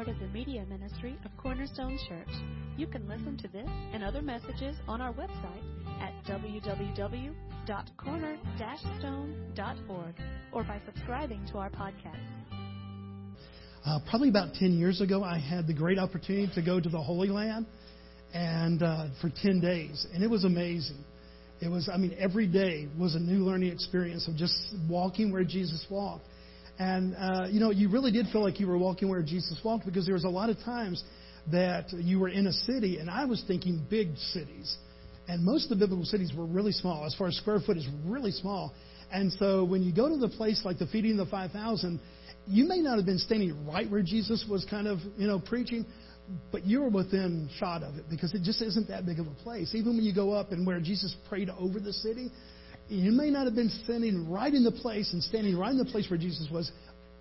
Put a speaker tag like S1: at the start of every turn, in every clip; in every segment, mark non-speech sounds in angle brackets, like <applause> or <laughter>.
S1: part of the media ministry of Cornerstone Church. You can listen to this and other messages on our website at www.corner-stone.org or by subscribing to our podcast.
S2: Uh, probably about 10 years ago, I had the great opportunity to go to the Holy Land and uh, for 10 days, and it was amazing. It was, I mean, every day was a new learning experience of just walking where Jesus walked. And, uh, you know, you really did feel like you were walking where Jesus walked because there was a lot of times that you were in a city, and I was thinking big cities. And most of the biblical cities were really small. As far as square foot is really small. And so when you go to the place like the feeding of the 5,000, you may not have been standing right where Jesus was kind of, you know, preaching, but you're within shot of it because it just isn't that big of a place. Even when you go up and where Jesus prayed over the city, you may not have been standing right in the place and standing right in the place where Jesus was,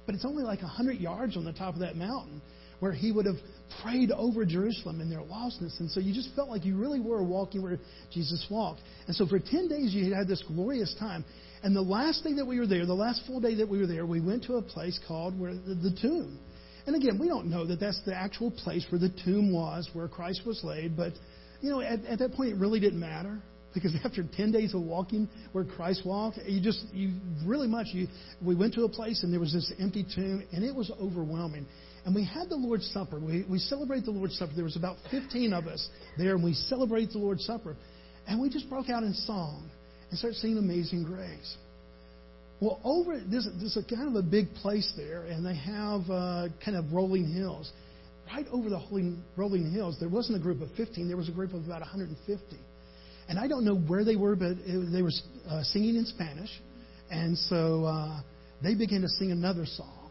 S2: but it's only like 100 yards on the top of that mountain where he would have prayed over Jerusalem and their lostness. And so you just felt like you really were walking where Jesus walked. And so for 10 days you had this glorious time. And the last day that we were there, the last full day that we were there, we went to a place called where the, the tomb. And again, we don't know that that's the actual place where the tomb was, where Christ was laid. But, you know, at, at that point, it really didn't matter. Because after 10 days of walking where Christ walked, you just, you really much, you, we went to a place and there was this empty tomb and it was overwhelming. And we had the Lord's Supper. We, we celebrate the Lord's Supper. There was about 15 of us there and we celebrate the Lord's Supper. And we just broke out in song and started singing Amazing Grace. Well, over there's, there's a kind of a big place there, and they have uh, kind of rolling hills. Right over the rolling hills, there wasn't a group of 15. There was a group of about 150. And I don't know where they were, but it, they were uh, singing in Spanish, and so uh, they began to sing another song.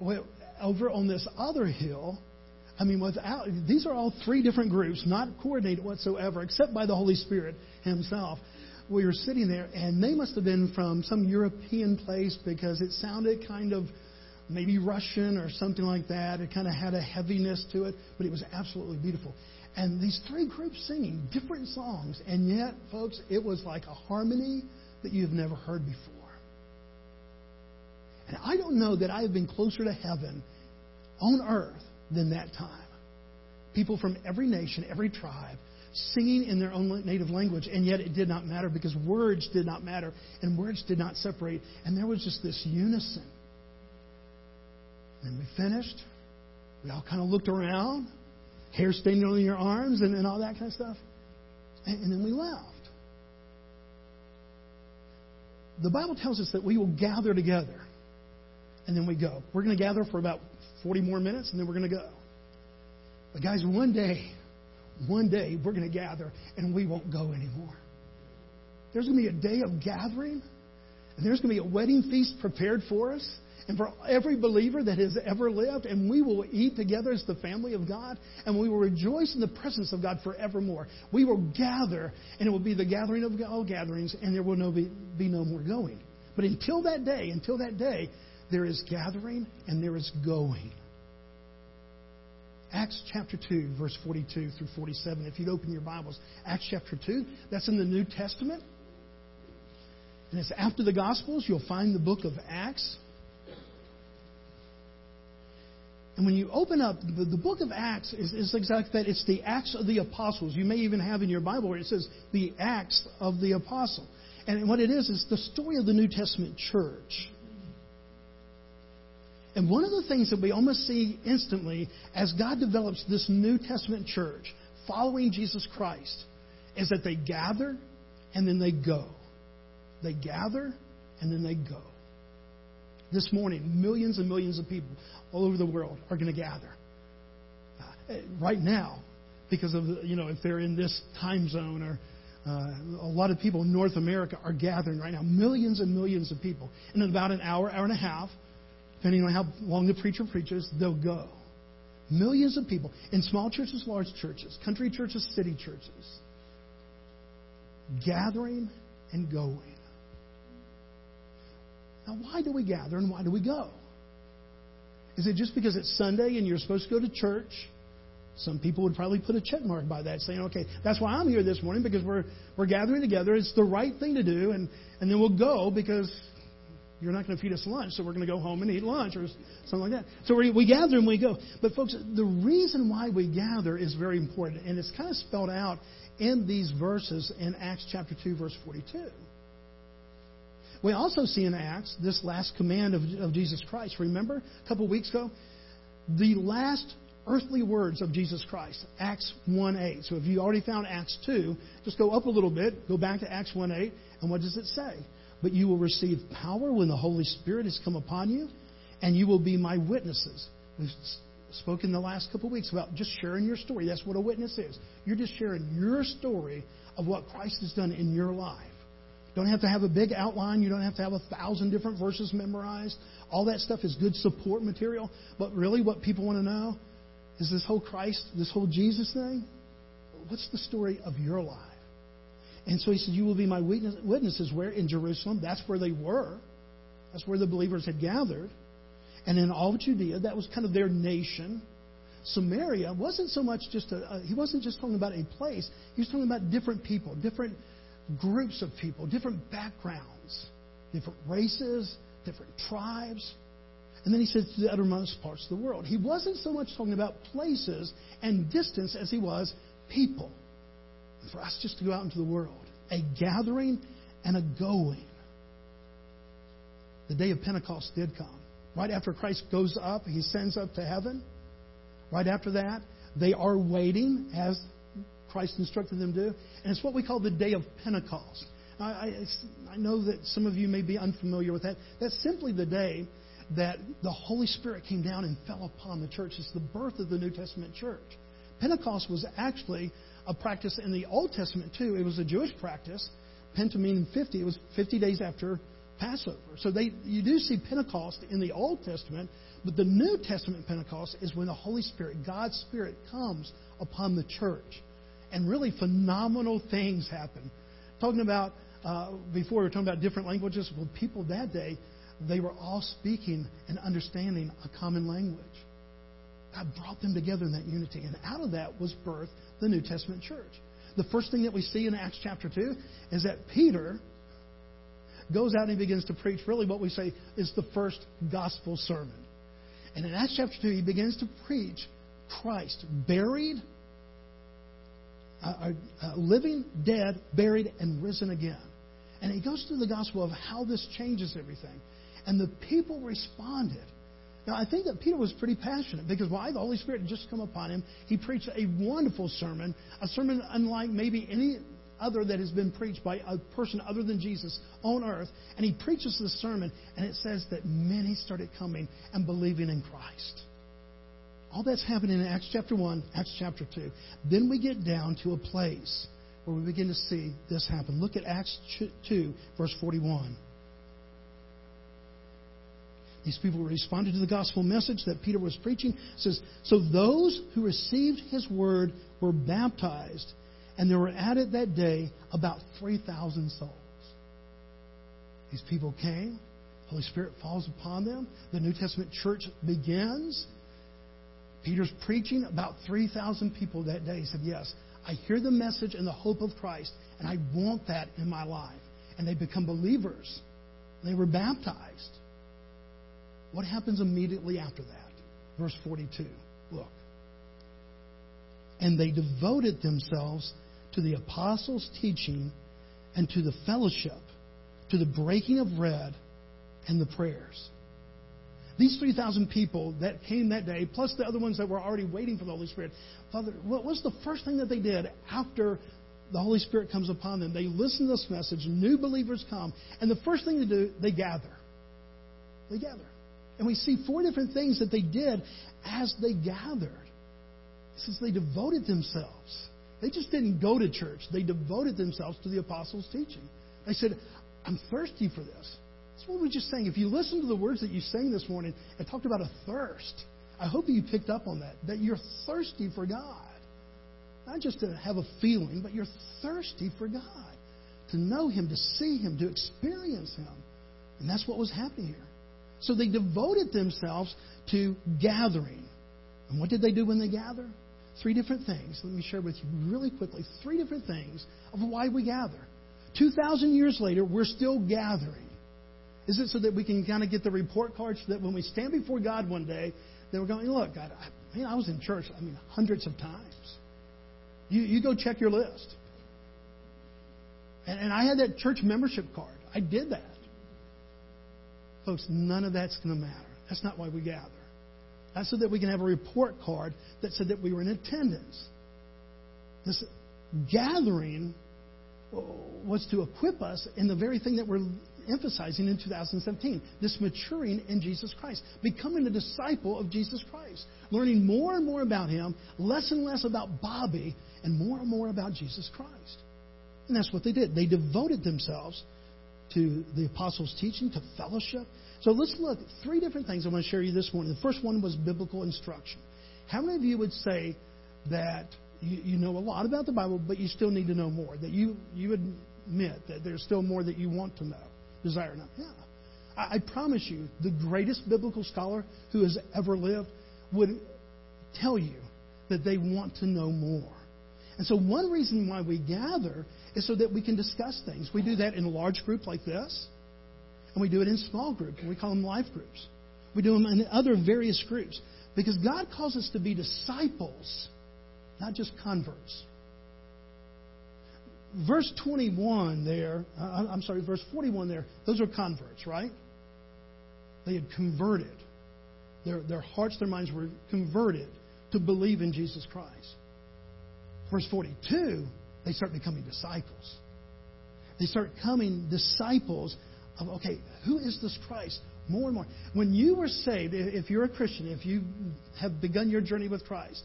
S2: Well, over on this other hill, I mean, without these are all three different groups, not coordinated whatsoever, except by the Holy Spirit Himself we were sitting there, and they must have been from some European place because it sounded kind of maybe Russian or something like that. It kind of had a heaviness to it, but it was absolutely beautiful. And these three groups singing different songs, and yet, folks, it was like a harmony that you've never heard before. And I don't know that I have been closer to heaven on earth than that time. People from every nation, every tribe, singing in their own native language, and yet it did not matter because words did not matter and words did not separate. And there was just this unison. And we finished. We all kind of looked around, hair standing on your arms and, and all that kind of stuff. And, and then we left. The Bible tells us that we will gather together and then we go. We're going to gather for about 40 more minutes and then we're going to go. But guys, one day one day we're going to gather and we won't go anymore. There's going to be a day of gathering, and there's going to be a wedding feast prepared for us and for every believer that has ever lived, and we will eat together as the family of God, and we will rejoice in the presence of God forevermore. We will gather, and it will be the gathering of all gatherings, and there will no be, be no more going. But until that day, until that day, there is gathering and there is going. Acts chapter 2, verse 42 through 47. If you'd open your Bibles, Acts chapter 2, that's in the New Testament. And it's after the Gospels, you'll find the book of Acts. And when you open up, the, the book of Acts is, is exactly that. It's the Acts of the Apostles. You may even have in your Bible where it says the Acts of the Apostle. And what it is, is the story of the New Testament church. And one of the things that we almost see instantly as God develops this New Testament church following Jesus Christ is that they gather and then they go. They gather and then they go. This morning, millions and millions of people all over the world are going to gather. Uh, right now, because of, the, you know, if they're in this time zone or uh, a lot of people in North America are gathering right now. Millions and millions of people. And in about an hour, hour and a half, depending on how long the preacher preaches, they'll go. Millions of people in small churches, large churches, country churches, city churches, gathering and going. Now, why do we gather and why do we go? Is it just because it's Sunday and you're supposed to go to church? Some people would probably put a check mark by that, saying, okay, that's why I'm here this morning, because we're, we're gathering together. It's the right thing to do, and, and then we'll go because you're not going to feed us lunch, so we're going to go home and eat lunch or something like that. So we, we gather and we go. But, folks, the reason why we gather is very important, and it's kind of spelled out in these verses in Acts chapter 2, verse 42. We also see in Acts this last command of, of Jesus Christ. Remember a couple weeks ago? The last earthly words of Jesus Christ, Acts 1 8. So if you already found Acts 2, just go up a little bit, go back to Acts 1 8, and what does it say? But you will receive power when the Holy Spirit has come upon you, and you will be my witnesses. We've spoken the last couple of weeks about just sharing your story. That's what a witness is. You're just sharing your story of what Christ has done in your life. Don't have to have a big outline. You don't have to have a thousand different verses memorized. All that stuff is good support material. But really, what people want to know is this whole Christ, this whole Jesus thing. What's the story of your life? And so he said, You will be my witnesses. Where? In Jerusalem. That's where they were. That's where the believers had gathered. And in all of Judea, that was kind of their nation. Samaria wasn't so much just a, a, he wasn't just talking about a place, he was talking about different people, different groups of people, different backgrounds, different races, different tribes. And then he says to the uttermost parts of the world. He wasn't so much talking about places and distance as he was people for us just to go out into the world. A gathering and a going. The day of Pentecost did come. Right after Christ goes up, he sends up to heaven. Right after that, they are waiting as Christ instructed them to do. And it's what we call the day of Pentecost. I, I, I know that some of you may be unfamiliar with that. That's simply the day that the Holy Spirit came down and fell upon the church. It's the birth of the New Testament church. Pentecost was actually a practice in the Old Testament too. It was a Jewish practice. Penta meaning 50. It was 50 days after Passover. So they, you do see Pentecost in the Old Testament, but the New Testament Pentecost is when the Holy Spirit, God's Spirit, comes upon the church. And really phenomenal things happen. Talking about, uh, before we were talking about different languages, well, people that day, they were all speaking and understanding a common language. God brought them together in that unity. And out of that was birthed the New Testament church. The first thing that we see in Acts chapter 2 is that Peter goes out and he begins to preach really what we say is the first gospel sermon. And in Acts chapter 2, he begins to preach Christ buried, uh, living, dead, buried, and risen again. And he goes through the gospel of how this changes everything. And the people responded. Now, I think that Peter was pretty passionate because why? The Holy Spirit had just come upon him. He preached a wonderful sermon, a sermon unlike maybe any other that has been preached by a person other than Jesus on earth. And he preaches this sermon, and it says that many started coming and believing in Christ. All that's happening in Acts chapter 1, Acts chapter 2. Then we get down to a place where we begin to see this happen. Look at Acts 2, verse 41. These people responded to the gospel message that Peter was preaching. It says, So those who received his word were baptized, and there were added that day about 3,000 souls. These people came. Holy Spirit falls upon them. The New Testament church begins. Peter's preaching. About 3,000 people that day He said, Yes, I hear the message and the hope of Christ, and I want that in my life. And they become believers. They were baptized. What happens immediately after that? Verse 42. Look. And they devoted themselves to the apostles' teaching and to the fellowship, to the breaking of bread and the prayers. These 3,000 people that came that day, plus the other ones that were already waiting for the Holy Spirit, Father, what was the first thing that they did after the Holy Spirit comes upon them? They listen to this message, new believers come, and the first thing they do, they gather. They gather. And we see four different things that they did as they gathered. Since they devoted themselves. They just didn't go to church, they devoted themselves to the apostles' teaching. They said, I'm thirsty for this. That's what we just saying. If you listen to the words that you sang this morning, it talked about a thirst. I hope that you picked up on that, that you're thirsty for God. Not just to have a feeling, but you're thirsty for God. To know Him, to see Him, to experience Him. And that's what was happening here. So they devoted themselves to gathering. And what did they do when they gather? Three different things. Let me share with you really quickly three different things of why we gather. 2,000 years later, we're still gathering. Is it so that we can kind of get the report cards so that when we stand before God one day, that we're going, look, God, I, man, I was in church, I mean, hundreds of times. You, you go check your list. And, and I had that church membership card. I did that. Folks, none of that's going to matter. That's not why we gather. That's so that we can have a report card that said that we were in attendance. This gathering was to equip us in the very thing that we're emphasizing in 2017 this maturing in Jesus Christ, becoming a disciple of Jesus Christ, learning more and more about Him, less and less about Bobby, and more and more about Jesus Christ. And that's what they did. They devoted themselves to the apostles' teaching, to fellowship. So let's look at three different things I want to share you this morning. The first one was biblical instruction. How many of you would say that you, you know a lot about the Bible, but you still need to know more? That you, you admit that there's still more that you want to know, desire know? Yeah. I, I promise you, the greatest biblical scholar who has ever lived would tell you that they want to know more. And so, one reason why we gather is so that we can discuss things. We do that in a large group like this, and we do it in small groups, and we call them life groups. We do them in other various groups because God calls us to be disciples, not just converts. Verse 21 there, uh, I'm sorry, verse 41 there, those are converts, right? They had converted. Their, their hearts, their minds were converted to believe in Jesus Christ. Verse 42, they start becoming disciples. They start coming disciples of, okay, who is this Christ? More and more. When you were saved, if you're a Christian, if you have begun your journey with Christ,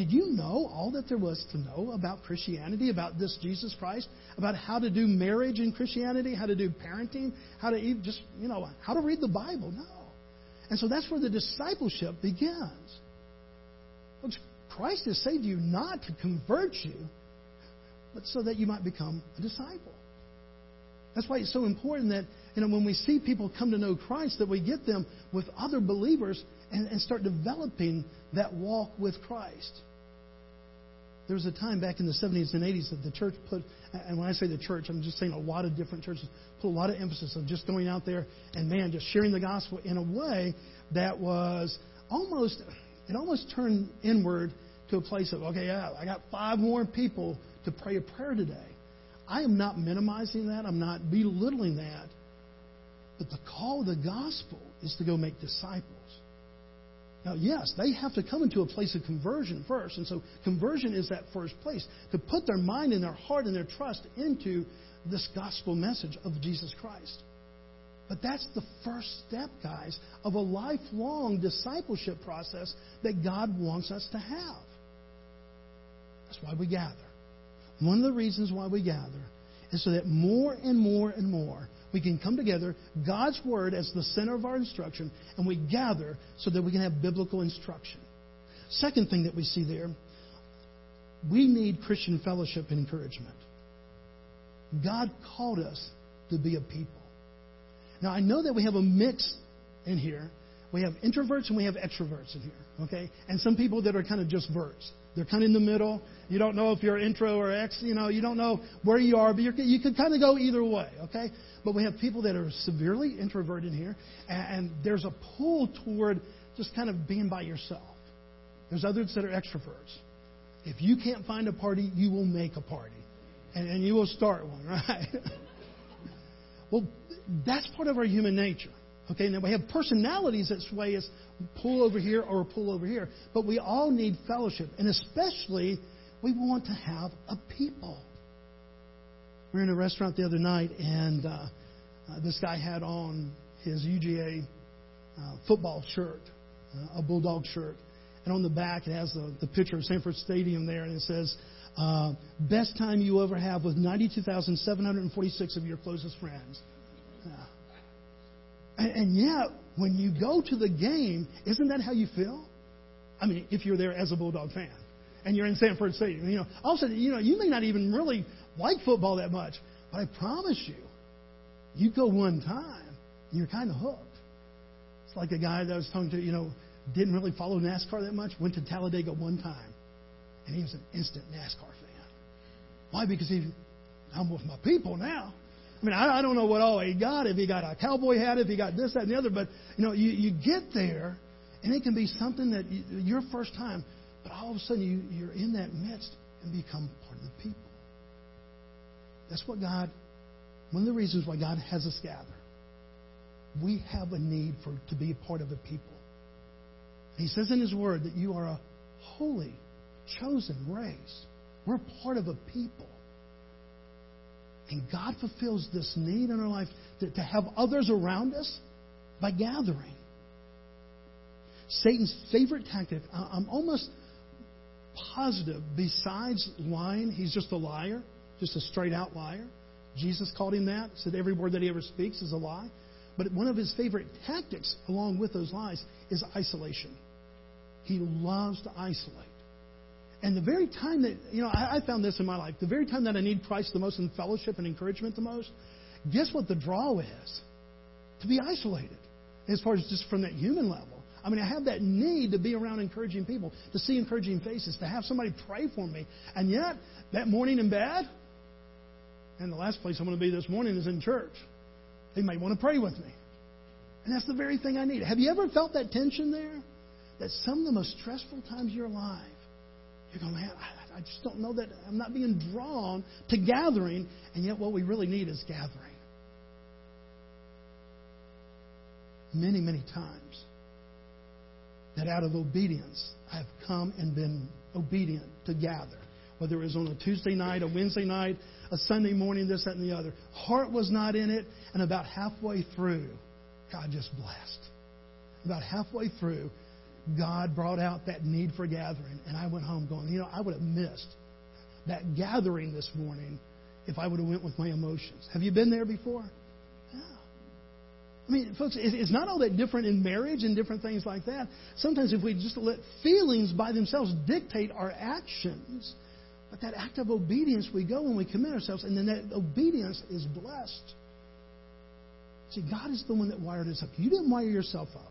S2: did you know all that there was to know about Christianity, about this Jesus Christ, about how to do marriage in Christianity, how to do parenting, how to even just, you know, how to read the Bible? No. And so that's where the discipleship begins. Folks, Christ has saved you not to convert you, but so that you might become a disciple. That's why it's so important that you know when we see people come to know Christ, that we get them with other believers and, and start developing that walk with Christ. There was a time back in the 70s and 80s that the church put, and when I say the church, I'm just saying a lot of different churches put a lot of emphasis on just going out there and man, just sharing the gospel in a way that was almost, it almost turned inward to a place of, okay, yeah, I got five more people to pray a prayer today. I am not minimizing that. I'm not belittling that. But the call of the gospel is to go make disciples. Now, yes, they have to come into a place of conversion first. And so conversion is that first place to put their mind and their heart and their trust into this gospel message of Jesus Christ. But that's the first step, guys, of a lifelong discipleship process that God wants us to have. That's why we gather. One of the reasons why we gather is so that more and more and more we can come together, God's Word as the center of our instruction, and we gather so that we can have biblical instruction. Second thing that we see there, we need Christian fellowship and encouragement. God called us to be a people. Now, I know that we have a mix in here. We have introverts and we have extroverts in here, okay? And some people that are kind of just verts. They're kind of in the middle. You don't know if you're intro or ex. You know, you don't know where you are, but you can kind of go either way. Okay, but we have people that are severely introverted here, and, and there's a pull toward just kind of being by yourself. There's others that are extroverts. If you can't find a party, you will make a party, and, and you will start one, <laughs> right? well, that's part of our human nature. Okay, now we have personalities that sway us pull over here or pull over here, but we all need fellowship, and especially we want to have a people. We were in a restaurant the other night, and uh, uh, this guy had on his UGA uh, football shirt, uh, a Bulldog shirt, and on the back it has the, the picture of Sanford Stadium there, and it says, uh, "Best time you ever have with 92,746 of your closest friends." And, and yet, when you go to the game, isn't that how you feel? I mean, if you're there as a Bulldog fan and you're in Sanford Stadium, you know, all of a sudden, you know, you may not even really like football that much, but I promise you, you go one time, and you're kind of hooked. It's like a guy that I was talking to, you know, didn't really follow NASCAR that much, went to Talladega one time, and he was an instant NASCAR fan. Why? Because he, I'm with my people now. I mean, I, I don't know what all he got, if he got a cowboy hat, if he got this, that, and the other, but, you know, you, you get there, and it can be something that you, your first time, but all of a sudden you, you're in that midst and become part of the people. That's what God, one of the reasons why God has us gather. We have a need for to be a part of a people. He says in His Word that you are a holy, chosen race. We're part of a people. And God fulfills this need in our life to, to have others around us by gathering. Satan's favorite tactic, I'm almost positive, besides lying, he's just a liar, just a straight out liar. Jesus called him that, said every word that he ever speaks is a lie. But one of his favorite tactics, along with those lies, is isolation. He loves to isolate. And the very time that, you know, I, I found this in my life, the very time that I need Christ the most and fellowship and encouragement the most, guess what the draw is? To be isolated, as far as just from that human level. I mean, I have that need to be around encouraging people, to see encouraging faces, to have somebody pray for me. And yet, that morning in bed, and the last place I'm going to be this morning is in church. They might want to pray with me. And that's the very thing I need. Have you ever felt that tension there? That some of the most stressful times of your life, you're going, man, I, I just don't know that I'm not being drawn to gathering, and yet what we really need is gathering. Many, many times, that out of obedience, I have come and been obedient to gather. Whether it was on a Tuesday night, a Wednesday night, a Sunday morning, this, that, and the other. Heart was not in it, and about halfway through, God just blessed. About halfway through, God brought out that need for gathering, and I went home going, you know, I would have missed that gathering this morning if I would have went with my emotions. Have you been there before? Yeah. I mean, folks, it's not all that different in marriage and different things like that. Sometimes if we just let feelings by themselves dictate our actions, but that act of obedience, we go and we commit ourselves, and then that obedience is blessed. See, God is the one that wired us up. You didn't wire yourself up.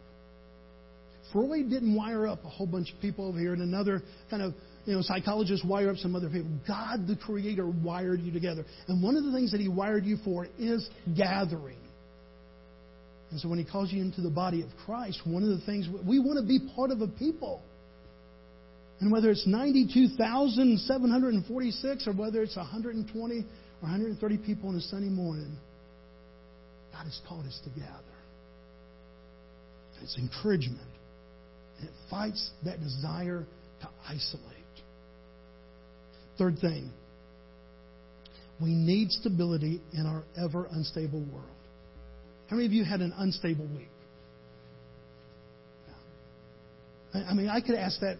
S2: Freud didn't wire up a whole bunch of people over here, and another kind of you know psychologist wire up some other people. God, the Creator, wired you together, and one of the things that He wired you for is gathering. And so when He calls you into the body of Christ, one of the things we want to be part of a people. And whether it's 92,746 or whether it's 120 or 130 people on a Sunday morning, God has called us to gather. It's encouragement. It fights that desire to isolate. Third thing, we need stability in our ever unstable world. How many of you had an unstable week? I mean, I could ask that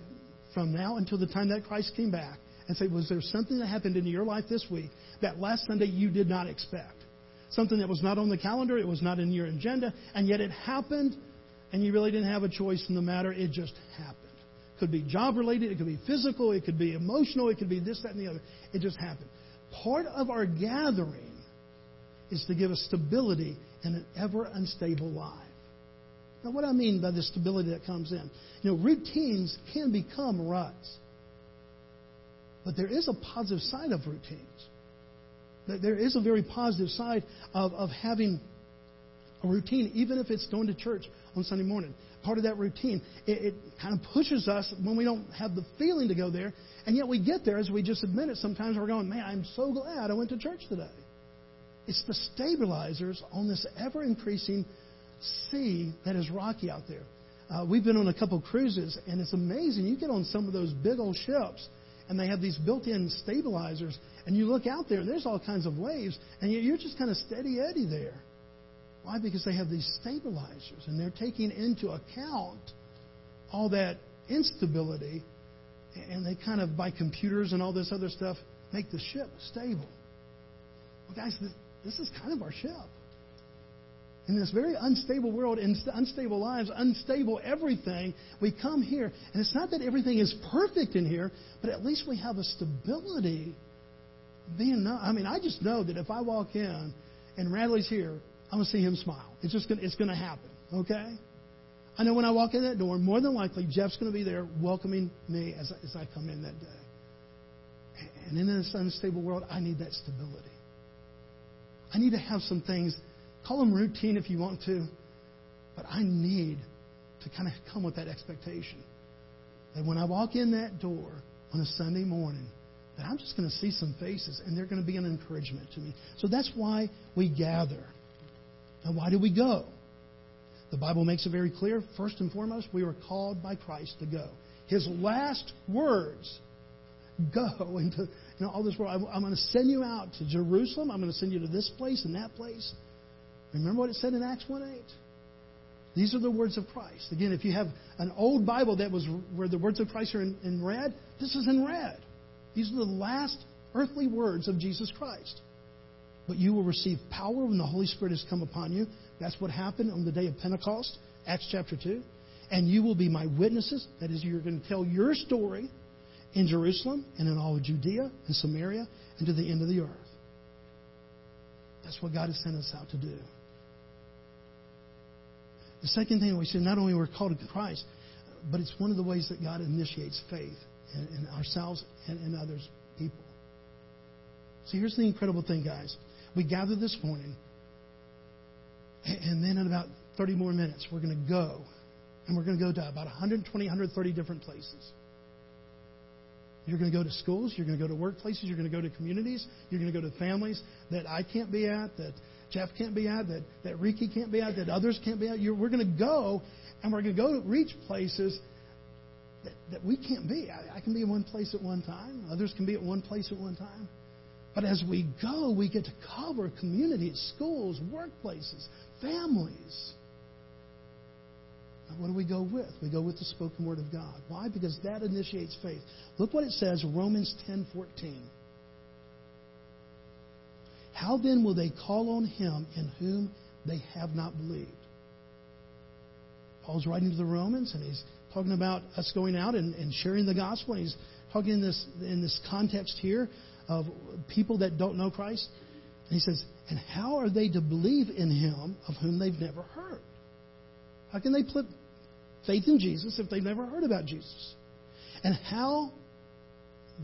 S2: from now until the time that Christ came back and say, Was there something that happened in your life this week that last Sunday you did not expect? Something that was not on the calendar, it was not in your agenda, and yet it happened, and you really didn't have a choice in the matter. It just happened. It could be job related, it could be physical, it could be emotional, it could be this, that, and the other. It just happened. Part of our gathering is to give us stability in an ever unstable life. Now, what I mean by the stability that comes in, you know, routines can become ruts. But there is a positive side of routines. There is a very positive side of, of having a routine, even if it's going to church on Sunday morning. Part of that routine, it, it kind of pushes us when we don't have the feeling to go there, and yet we get there as we just admit it. Sometimes we're going, man, I'm so glad I went to church today. It's the stabilizers on this ever increasing sea that is rocky out there. Uh, we've been on a couple cruises, and it's amazing. You get on some of those big old ships, and they have these built-in stabilizers, and you look out there, and there's all kinds of waves, and you're just kind of steady eddy there. Why? Because they have these stabilizers, and they're taking into account all that instability, and they kind of, by computers and all this other stuff, make the ship stable. Well, guys, this is kind of our ship in this very unstable world, in unstable lives, unstable everything, we come here, and it's not that everything is perfect in here, but at least we have a stability. Being, I mean, I just know that if I walk in and Radley's here, I'm gonna see him smile. It's just gonna, it's gonna happen. Okay? I know when I walk in that door, more than likely Jeff's gonna be there welcoming me as, as I come in that day. And in this unstable world, I need that stability. I need to have some things, call them routine if you want to, but I need to kind of come with that expectation that when I walk in that door on a Sunday morning, that I'm just going to see some faces and they're going to be an encouragement to me. So that's why we gather. And why do we go? The Bible makes it very clear. First and foremost, we were called by Christ to go. His last words go into you know, all this world. I'm going to send you out to Jerusalem. I'm going to send you to this place and that place. Remember what it said in Acts 1 8? These are the words of Christ. Again, if you have an old Bible that was where the words of Christ are in, in red, this is in red. These are the last earthly words of Jesus Christ. But you will receive power when the Holy Spirit has come upon you. That's what happened on the day of Pentecost, Acts chapter 2. And you will be my witnesses. That is, you're going to tell your story in Jerusalem and in all of Judea and Samaria and to the end of the earth. That's what God has sent us out to do. The second thing we said, not only we're called to Christ, but it's one of the ways that God initiates faith in, in ourselves and in others, people. So here's the incredible thing, guys. We gather this morning, and then in about 30 more minutes, we're going to go. And we're going to go to about 120, 130 different places. You're going to go to schools. You're going to go to workplaces. You're going to go to communities. You're going to go to families that I can't be at, that Jeff can't be at, that, that Ricky can't be at, that others can't be at. You're, we're going to go, and we're going to go reach places that, that we can't be. I, I can be in one place at one time. Others can be at one place at one time. But as we go, we get to cover communities, schools, workplaces, families. What do we go with? We go with the spoken word of God. Why? Because that initiates faith. Look what it says, Romans 10:14. How then will they call on him in whom they have not believed? Paul's writing to the Romans, and he's talking about us going out and, and sharing the gospel. And he's talking in this in this context here of people that don't know Christ. And he says, And how are they to believe in him of whom they've never heard? How can they put faith in Jesus if they've never heard about Jesus? And how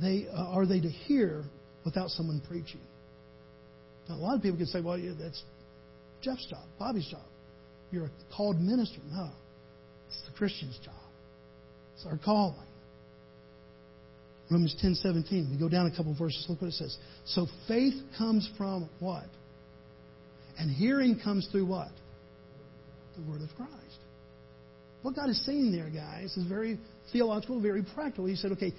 S2: they uh, are they to hear without someone preaching? Now, a lot of people can say, well, yeah, that's Jeff's job, Bobby's job. You're a called minister. No, it's the Christian's job. It's our calling. Romans 10 17. We go down a couple verses. Look what it says. So faith comes from what? And hearing comes through what? The Word of Christ. What God is saying there, guys, is very theological, very practical. He said, okay,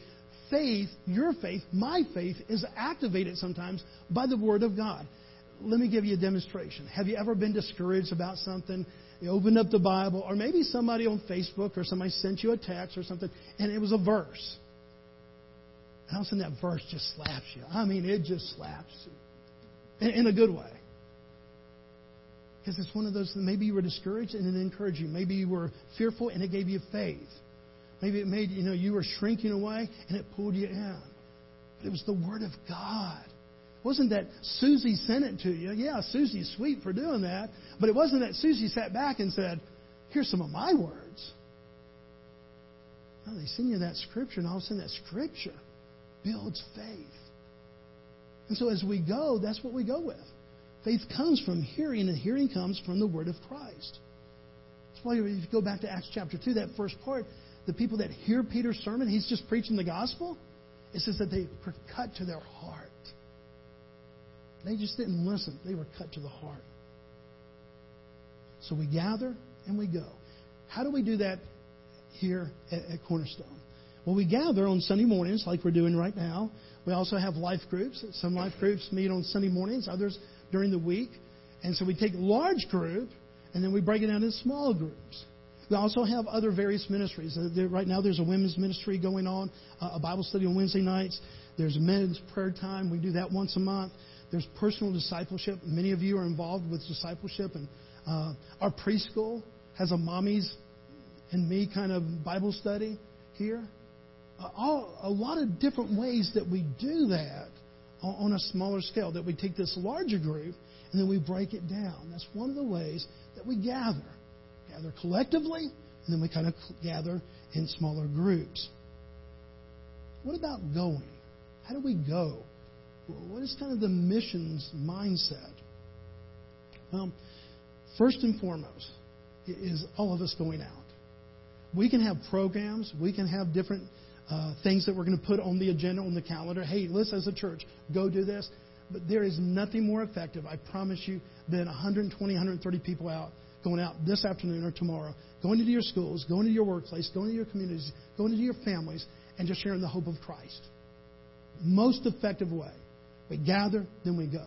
S2: faith, your faith, my faith, is activated sometimes by the Word of God. Let me give you a demonstration. Have you ever been discouraged about something? You opened up the Bible, or maybe somebody on Facebook or somebody sent you a text or something, and it was a verse. And all of a sudden that verse just slaps you. I mean, it just slaps you. In, in a good way. Because it's one of those, maybe you were discouraged and it encouraged you. Maybe you were fearful and it gave you faith. Maybe it made, you know, you were shrinking away and it pulled you in. But it was the Word of God. It wasn't that Susie sent it to you. Yeah, Susie's sweet for doing that. But it wasn't that Susie sat back and said, here's some of my words. No, they send you that scripture, and all of a sudden that scripture builds faith. And so as we go, that's what we go with. Faith comes from hearing, and hearing comes from the Word of Christ. That's why if you go back to Acts chapter 2, that first part, the people that hear Peter's sermon, he's just preaching the gospel, it says that they were cut to their heart. They just didn't listen, they were cut to the heart. So we gather and we go. How do we do that here at, at Cornerstone? Well, we gather on Sunday mornings like we're doing right now. We also have life groups. Some life groups meet on Sunday mornings, others during the week. And so we take large group and then we break it down into small groups. We also have other various ministries. Uh, right now, there's a women's ministry going on, uh, a Bible study on Wednesday nights. There's men's prayer time. We do that once a month. There's personal discipleship. Many of you are involved with discipleship. And uh, our preschool has a mommies and me kind of Bible study here. All, a lot of different ways that we do that on, on a smaller scale, that we take this larger group and then we break it down. That's one of the ways that we gather gather collectively, and then we kind of gather in smaller groups. What about going? How do we go? What is kind of the missions mindset? Well, first and foremost is all of us going out. We can have programs, we can have different uh, things that we're going to put on the agenda, on the calendar. Hey, let's, as a church, go do this. But there is nothing more effective, I promise you, than 120, 130 people out going out this afternoon or tomorrow, going into your schools, going to your workplace, going to your communities, going into your families, and just sharing the hope of Christ. Most effective way. We gather, then we go.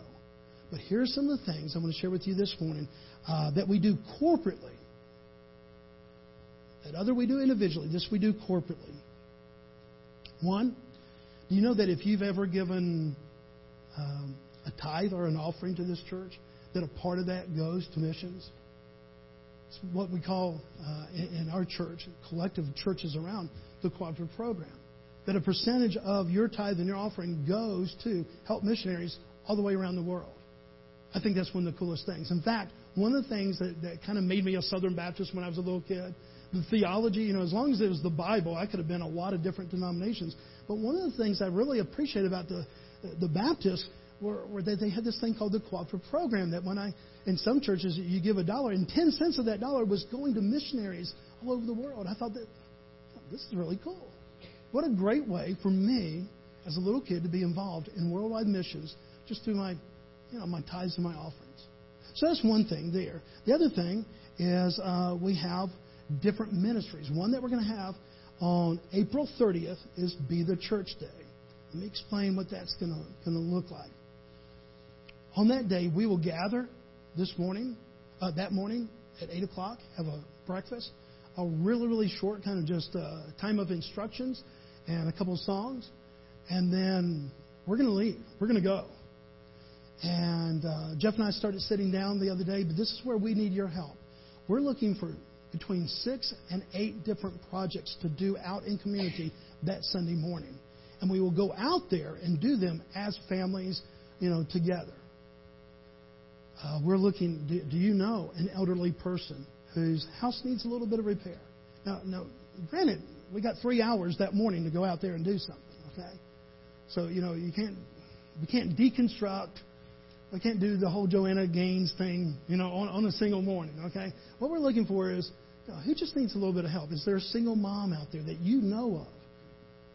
S2: But here are some of the things I want to share with you this morning uh, that we do corporately. That other we do individually, this we do corporately. One, do you know that if you've ever given um, a tithe or an offering to this church, that a part of that goes to missions? It's what we call uh, in, our church, collective churches around, the cooperative program. That a percentage of your tithe and your offering goes to help missionaries all the way around the world. I think that's one of the coolest things. In fact, one of the things that, that kind of made me a Southern Baptist when I was a little kid, the theology, you know, as long as it was the Bible, I could have been a lot of different denominations. But one of the things I really appreciate about the, the Baptists were, were that they had this thing called the cooperative program that when I, in some churches, you give a dollar, and 10 cents of that dollar was going to missionaries all over the world. I thought that this is really cool. What a great way for me as a little kid to be involved in worldwide missions just through my, you know, my tithes and my offerings. So that's one thing there. The other thing is uh, we have different ministries. One that we're going to have on April 30th is Be the Church Day. Let me explain what that's going to look like. On that day, we will gather this morning, uh, that morning at 8 o'clock, have a breakfast, a really, really short kind of just uh, time of instructions and a couple of songs. And then we're going to leave. We're going to go. And uh, Jeff and I started sitting down the other day, but this is where we need your help. We're looking for between six and eight different projects to do out in community that Sunday morning. And we will go out there and do them as families, you know, together. Uh, we're looking, do, do, you know an elderly person whose house needs a little bit of repair? Now, now, granted, we got three hours that morning to go out there and do something, okay? So, you know, you can't, we can't deconstruct we can't do the whole Joanna Gaines thing, you know, on, on a single morning, okay? What we're looking for is know, who just needs a little bit of help? Is there a single mom out there that you know of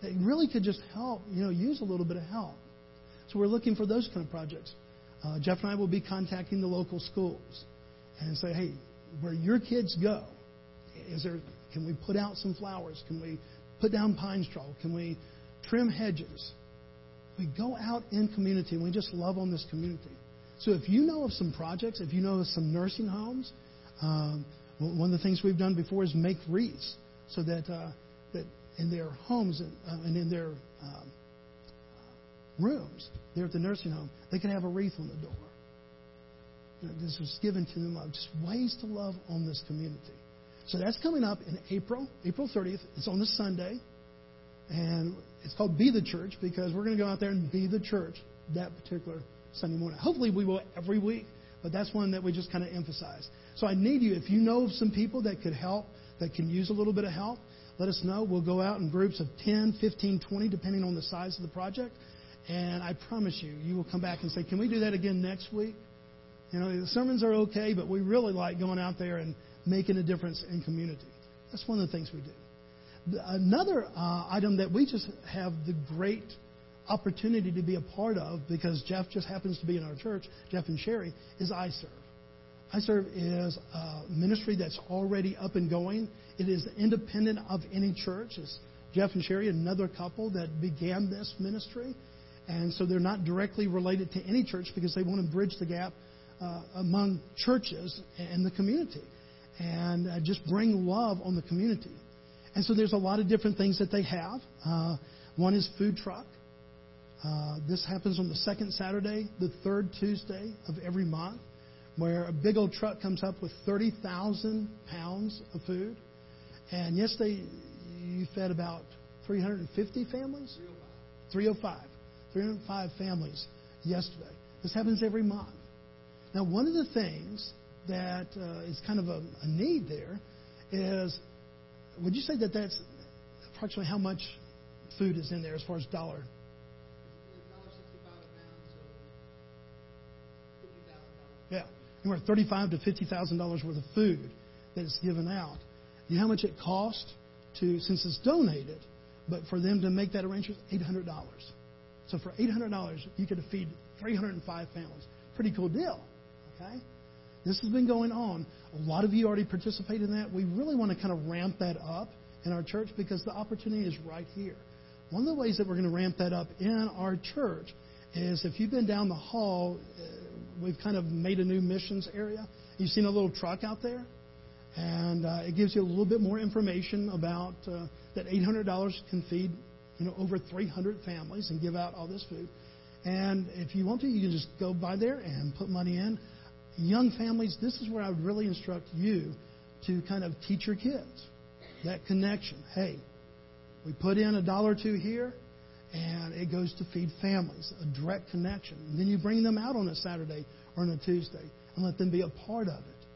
S2: that really could just help, you know, use a little bit of help? So we're looking for those kind of projects. Uh, Jeff and I will be contacting the local schools and say, hey, where your kids go, is there? Can we put out some flowers? Can we put down pine straw? Can we trim hedges? We go out in community and we just love on this community. So if you know of some projects, if you know of some nursing homes, um, one of the things we've done before is make wreaths so that uh, that in their homes and, uh, and in their um, rooms there at the nursing home, they can have a wreath on the door. You know, this was given to them, uh, just ways to love on this community. So that's coming up in April, April 30th. It's on a Sunday. And it's called Be the Church because we're going to go out there and be the church that particular Sunday morning. Hopefully, we will every week, but that's one that we just kind of emphasize. So I need you, if you know of some people that could help, that can use a little bit of help, let us know. We'll go out in groups of 10, 15, 20, depending on the size of the project. And I promise you, you will come back and say, Can we do that again next week? You know, the sermons are okay, but we really like going out there and making a difference in community. That's one of the things we do. Another uh, item that we just have the great opportunity to be a part of because Jeff just happens to be in our church, Jeff and Sherry, is iServe. iServe is a ministry that's already up and going. It is independent of any church. It's Jeff and Sherry, another couple that began this ministry. And so they're not directly related to any church because they want to bridge the gap uh, among churches and the community and uh, just bring love on the community. And so there's a lot of different things that they have. Uh, one is food truck. Uh, this happens on the second Saturday, the third Tuesday of every month, where a big old truck comes up with 30,000 pounds of food. And yesterday, you fed about 350 families? 305. 305 families yesterday. This happens every month. Now, one of the things that uh, is kind of a, a need there is would you say that that's approximately how much food is in there as far as dollar yeah. anywhere thirty-five to fifty thousand dollars worth of food that is given out. You know how much it costs to, since it's donated, but for them to make that arrangement, eight hundred dollars. So for eight hundred dollars, you could feed three hundred and five families. Pretty cool deal. Okay. This has been going on. A lot of you already participate in that. We really want to kind of ramp that up in our church because the opportunity is right here. One of the ways that we're going to ramp that up in our church is if you've been down the hall, we've kind of made a new missions area. You've seen a little truck out there, and uh, it gives you a little bit more information about uh, that $800 can feed you know over 300 families and give out all this food. And if you want to, you can just go by there and put money in young families, this is where I would really instruct you to kind of teach your kids that connection. Hey, we put in a dollar or two here, and it goes to feed families, a direct connection. And then you bring them out on a Saturday or on a Tuesday and let them be a part of it.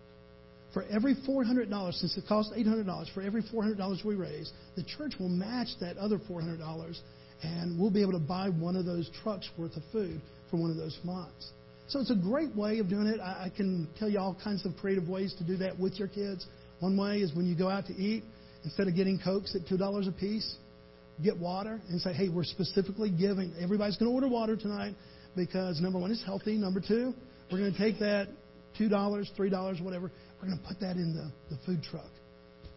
S2: For every $400, since it costs $800, for every $400 we raise, the church will match that other $400, and we'll be able to buy one of those trucks worth of food for one of those months. So it's a great way of doing it. I, I can tell you all kinds of creative ways to do that with your kids. One way is when you go out to eat, instead of getting Cokes at $2 a piece, get water and say, hey, we're specifically giving. Everybody's going to order water tonight because, number one, it's healthy. Number two, we're going to take that $2, $3, whatever, we're going to put that in the, the food truck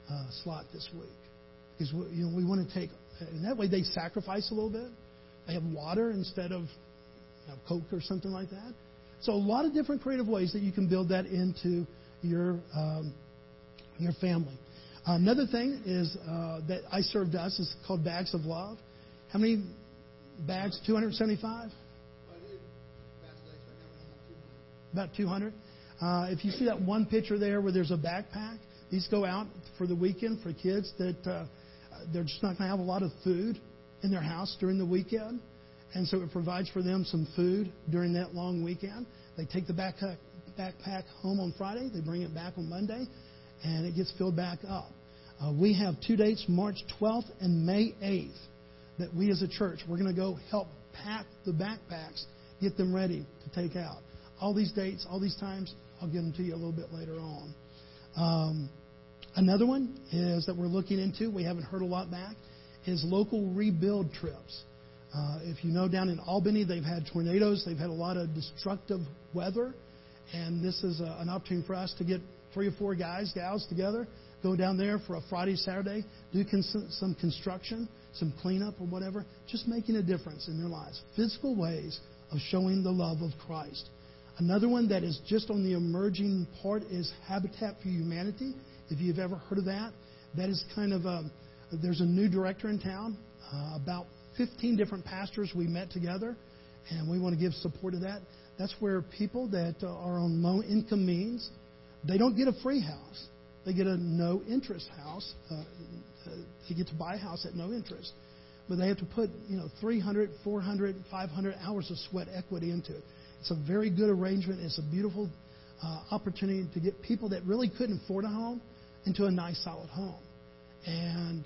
S2: uh, slot this week. Because we, you know, we want to take, and that way they sacrifice a little bit. They have water instead of you know, Coke or something like that. So a lot of different creative ways that you can build that into your um, your family. Another thing is uh, that I served us is called Bags of Love. How many bags? 275. About 200. Uh, if you see that one picture there where there's a backpack, these go out for the weekend for kids that uh, they're just not going to have a lot of food in their house during the weekend. And so it provides for them some food during that long weekend. They take the backpack, backpack home on Friday, they bring it back on Monday, and it gets filled back up. Uh, we have two dates, March 12th and May 8th, that we as a church, we're going to go help pack the backpacks, get them ready to take out. All these dates, all these times, I'll give them to you a little bit later on. Um, another one is that we're looking into, we haven't heard a lot back, is local rebuild trips. Uh, if you know down in Albany, they've had tornadoes, they've had a lot of destructive weather, and this is a, an opportunity for us to get three or four guys, gals together, go down there for a Friday, Saturday, do cons- some construction, some cleanup or whatever, just making a difference in their lives. Physical ways of showing the love of Christ. Another one that is just on the emerging part is Habitat for Humanity. If you've ever heard of that, that is kind of a, there's a new director in town. Uh, about 15 different pastors we met together, and we want to give support to that. That's where people that uh, are on low income means, they don't get a free house. They get a no interest house. Uh, uh, they get to buy a house at no interest. But they have to put, you know, 300, 400, 500 hours of sweat equity into it. It's a very good arrangement. It's a beautiful uh, opportunity to get people that really couldn't afford a home into a nice, solid home. And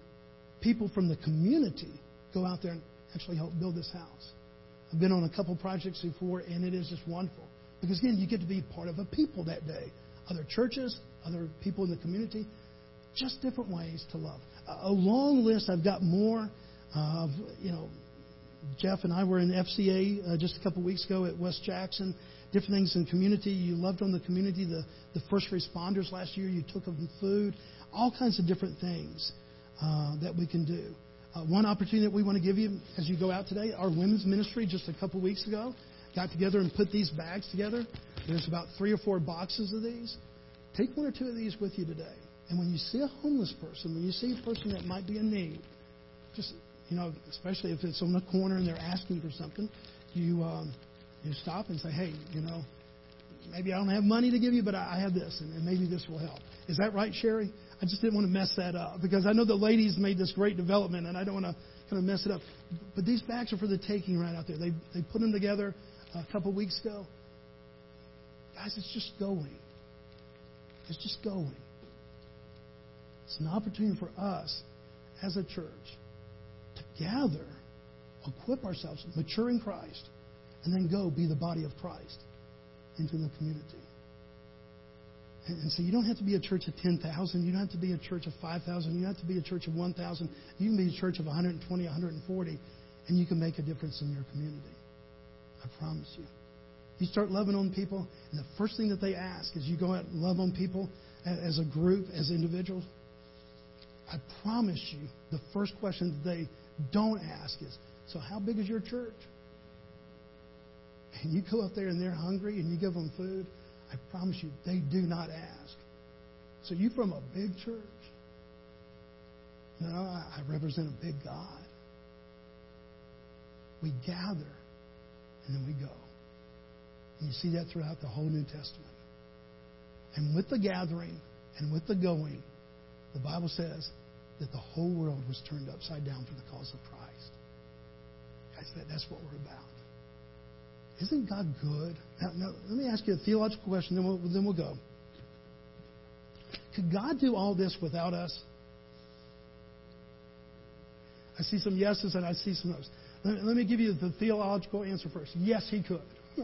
S2: people from the community go out there and actually help build this house. I've been on a couple projects before, and it is just wonderful. Because again, you get to be part of a people that day. Other churches, other people in the community, just different ways to love. A long list. I've got more. Of, you know, Jeff and I were in FCA uh, just a couple weeks ago at West Jackson. Different things in community. You loved on the community. The the first responders last year. You took them food. All kinds of different things uh, that we can do. Uh, one opportunity that we want to give you as you go out today, our women's ministry just a couple weeks ago got together and put these bags together. There's about three or four boxes of these. Take one or two of these with you today. And when you see a homeless person, when you see a person that might be in need, just you know, especially if it's on the corner and they're asking for something, you um, you stop and say, hey, you know, maybe I don't have money to give you, but I have this, and, and maybe this will help. Is that right, Sherry? I just didn't want to mess that up because I know the ladies made this great development, and I don't want to kind of mess it up. But these bags are for the taking right out there. They they put them together a couple weeks ago. Guys, it's just going. It's just going. It's an opportunity for us as a church to gather, equip ourselves, mature in Christ, and then go be the body of Christ into the community. And, and so you don't have to be a church of 10,000. You don't have to be a church of 5,000. You don't have to be a church of 1,000. You can be a church of 120, 140, and you can make a difference in your community. I promise you. You start loving on people, and the first thing that they ask is you go out and love on people as a group, as individuals. I promise you, the first question that they don't ask is, So, how big is your church? And you go up there and they're hungry and you give them food, I promise you, they do not ask. So, you from a big church? No, I represent a big God. We gather and then we go. You see that throughout the whole New Testament. And with the gathering and with the going, the Bible says that the whole world was turned upside down for the cause of Christ. Guys, that, that's what we're about. Isn't God good? Now, now, let me ask you a theological question, then we'll, then we'll go. Could God do all this without us? I see some yeses and I see some no's. Let, let me give you the theological answer first. Yes, He could. <laughs>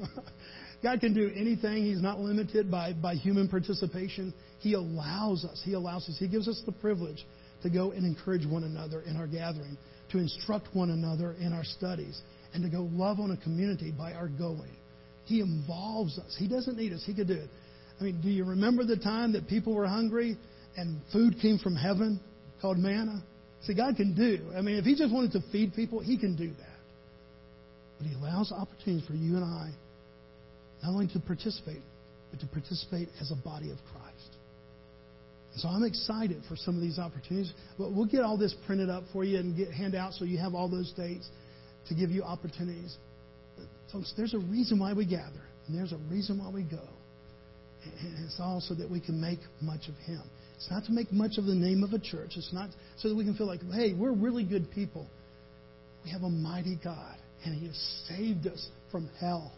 S2: God can do anything. He's not limited by, by human participation. He allows us. He allows us. He gives us the privilege to go and encourage one another in our gathering, to instruct one another in our studies, and to go love on a community by our going. He involves us. He doesn't need us. He could do it. I mean, do you remember the time that people were hungry and food came from heaven called manna? See, God can do. I mean, if He just wanted to feed people, He can do that. But He allows opportunities for you and I not only to participate, but to participate as a body of Christ. So I'm excited for some of these opportunities. But we'll get all this printed up for you and get hand out so you have all those dates to give you opportunities. But folks, there's a reason why we gather, and there's a reason why we go. And it's also that we can make much of Him. It's not to make much of the name of a church. It's not so that we can feel like, hey, we're really good people. We have a mighty God, and He has saved us from hell.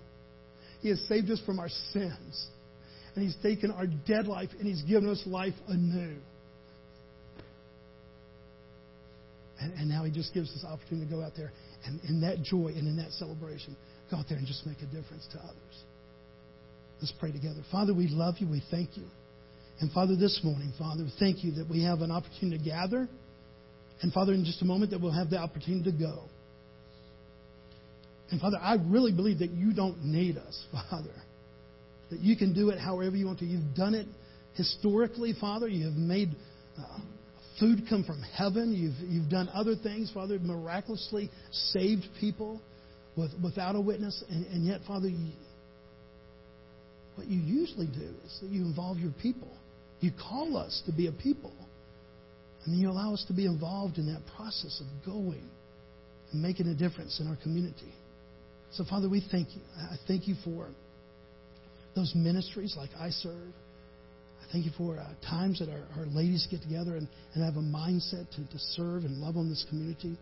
S2: He has saved us from our sins. And He's taken our dead life and He's given us life anew. And, and now He just gives us opportunity to go out there and in that joy and in that celebration, go out there and just make a difference to others. Let's pray together. Father, we love you. We thank you. And Father, this morning, Father, thank you that we have an opportunity to gather. And Father, in just a moment, that we'll have the opportunity to go. And Father, I really believe that you don't need us, <laughs> Father. That you can do it however you want to. You've done it historically, Father. You have made uh, food come from heaven. You've, you've done other things, Father, miraculously saved people with, without a witness. And, and yet, Father, you, what you usually do is that you involve your people. You call us to be a people. And you allow us to be involved in that process of going and making a difference in our community. So, Father, we thank you. I thank you for those ministries like I serve. I thank you for uh, times that our, our, ladies get together and, and have a mindset to, to serve and love on this community.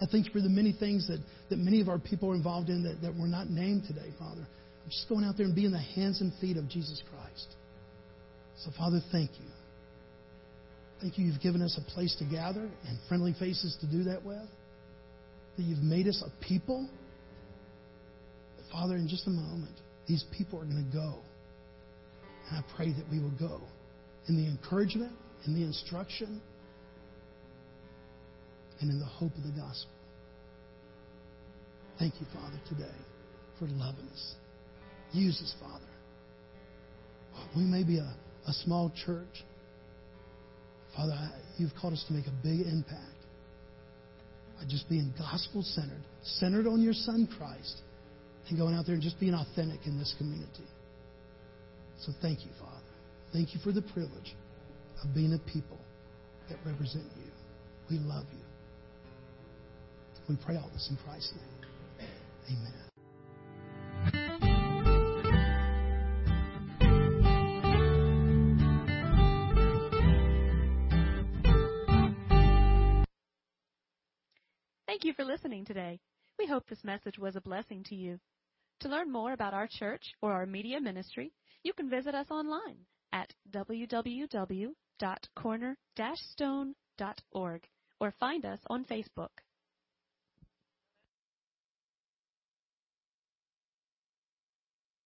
S2: I thank you for the many things that, that many of our people are involved in that, that were not named today, Father. I'm just going out there and being the hands and feet of Jesus Christ. So, Father, thank you. Thank you, you've given us a place to gather and friendly faces to do that with. That you've made us a people Father, in just a moment, these people are going to go. And I pray that we will go in the encouragement, in the instruction, and in the hope of the gospel. Thank you, Father, today for loving us. Use us, Father. We may be a, a small church. Father, you've called us to make a big impact by just being gospel centered, centered on your Son, Christ, and going out there and just being authentic in this community. So thank you, Father. Thank you for the privilege of being a people that represent you. We love you. We pray all this in Christ's name. Amen.
S1: Thank you for listening today. We hope this message was a blessing to you. To learn more about our church or our media ministry, you can visit us online at www.corner-stone.org or find us on Facebook.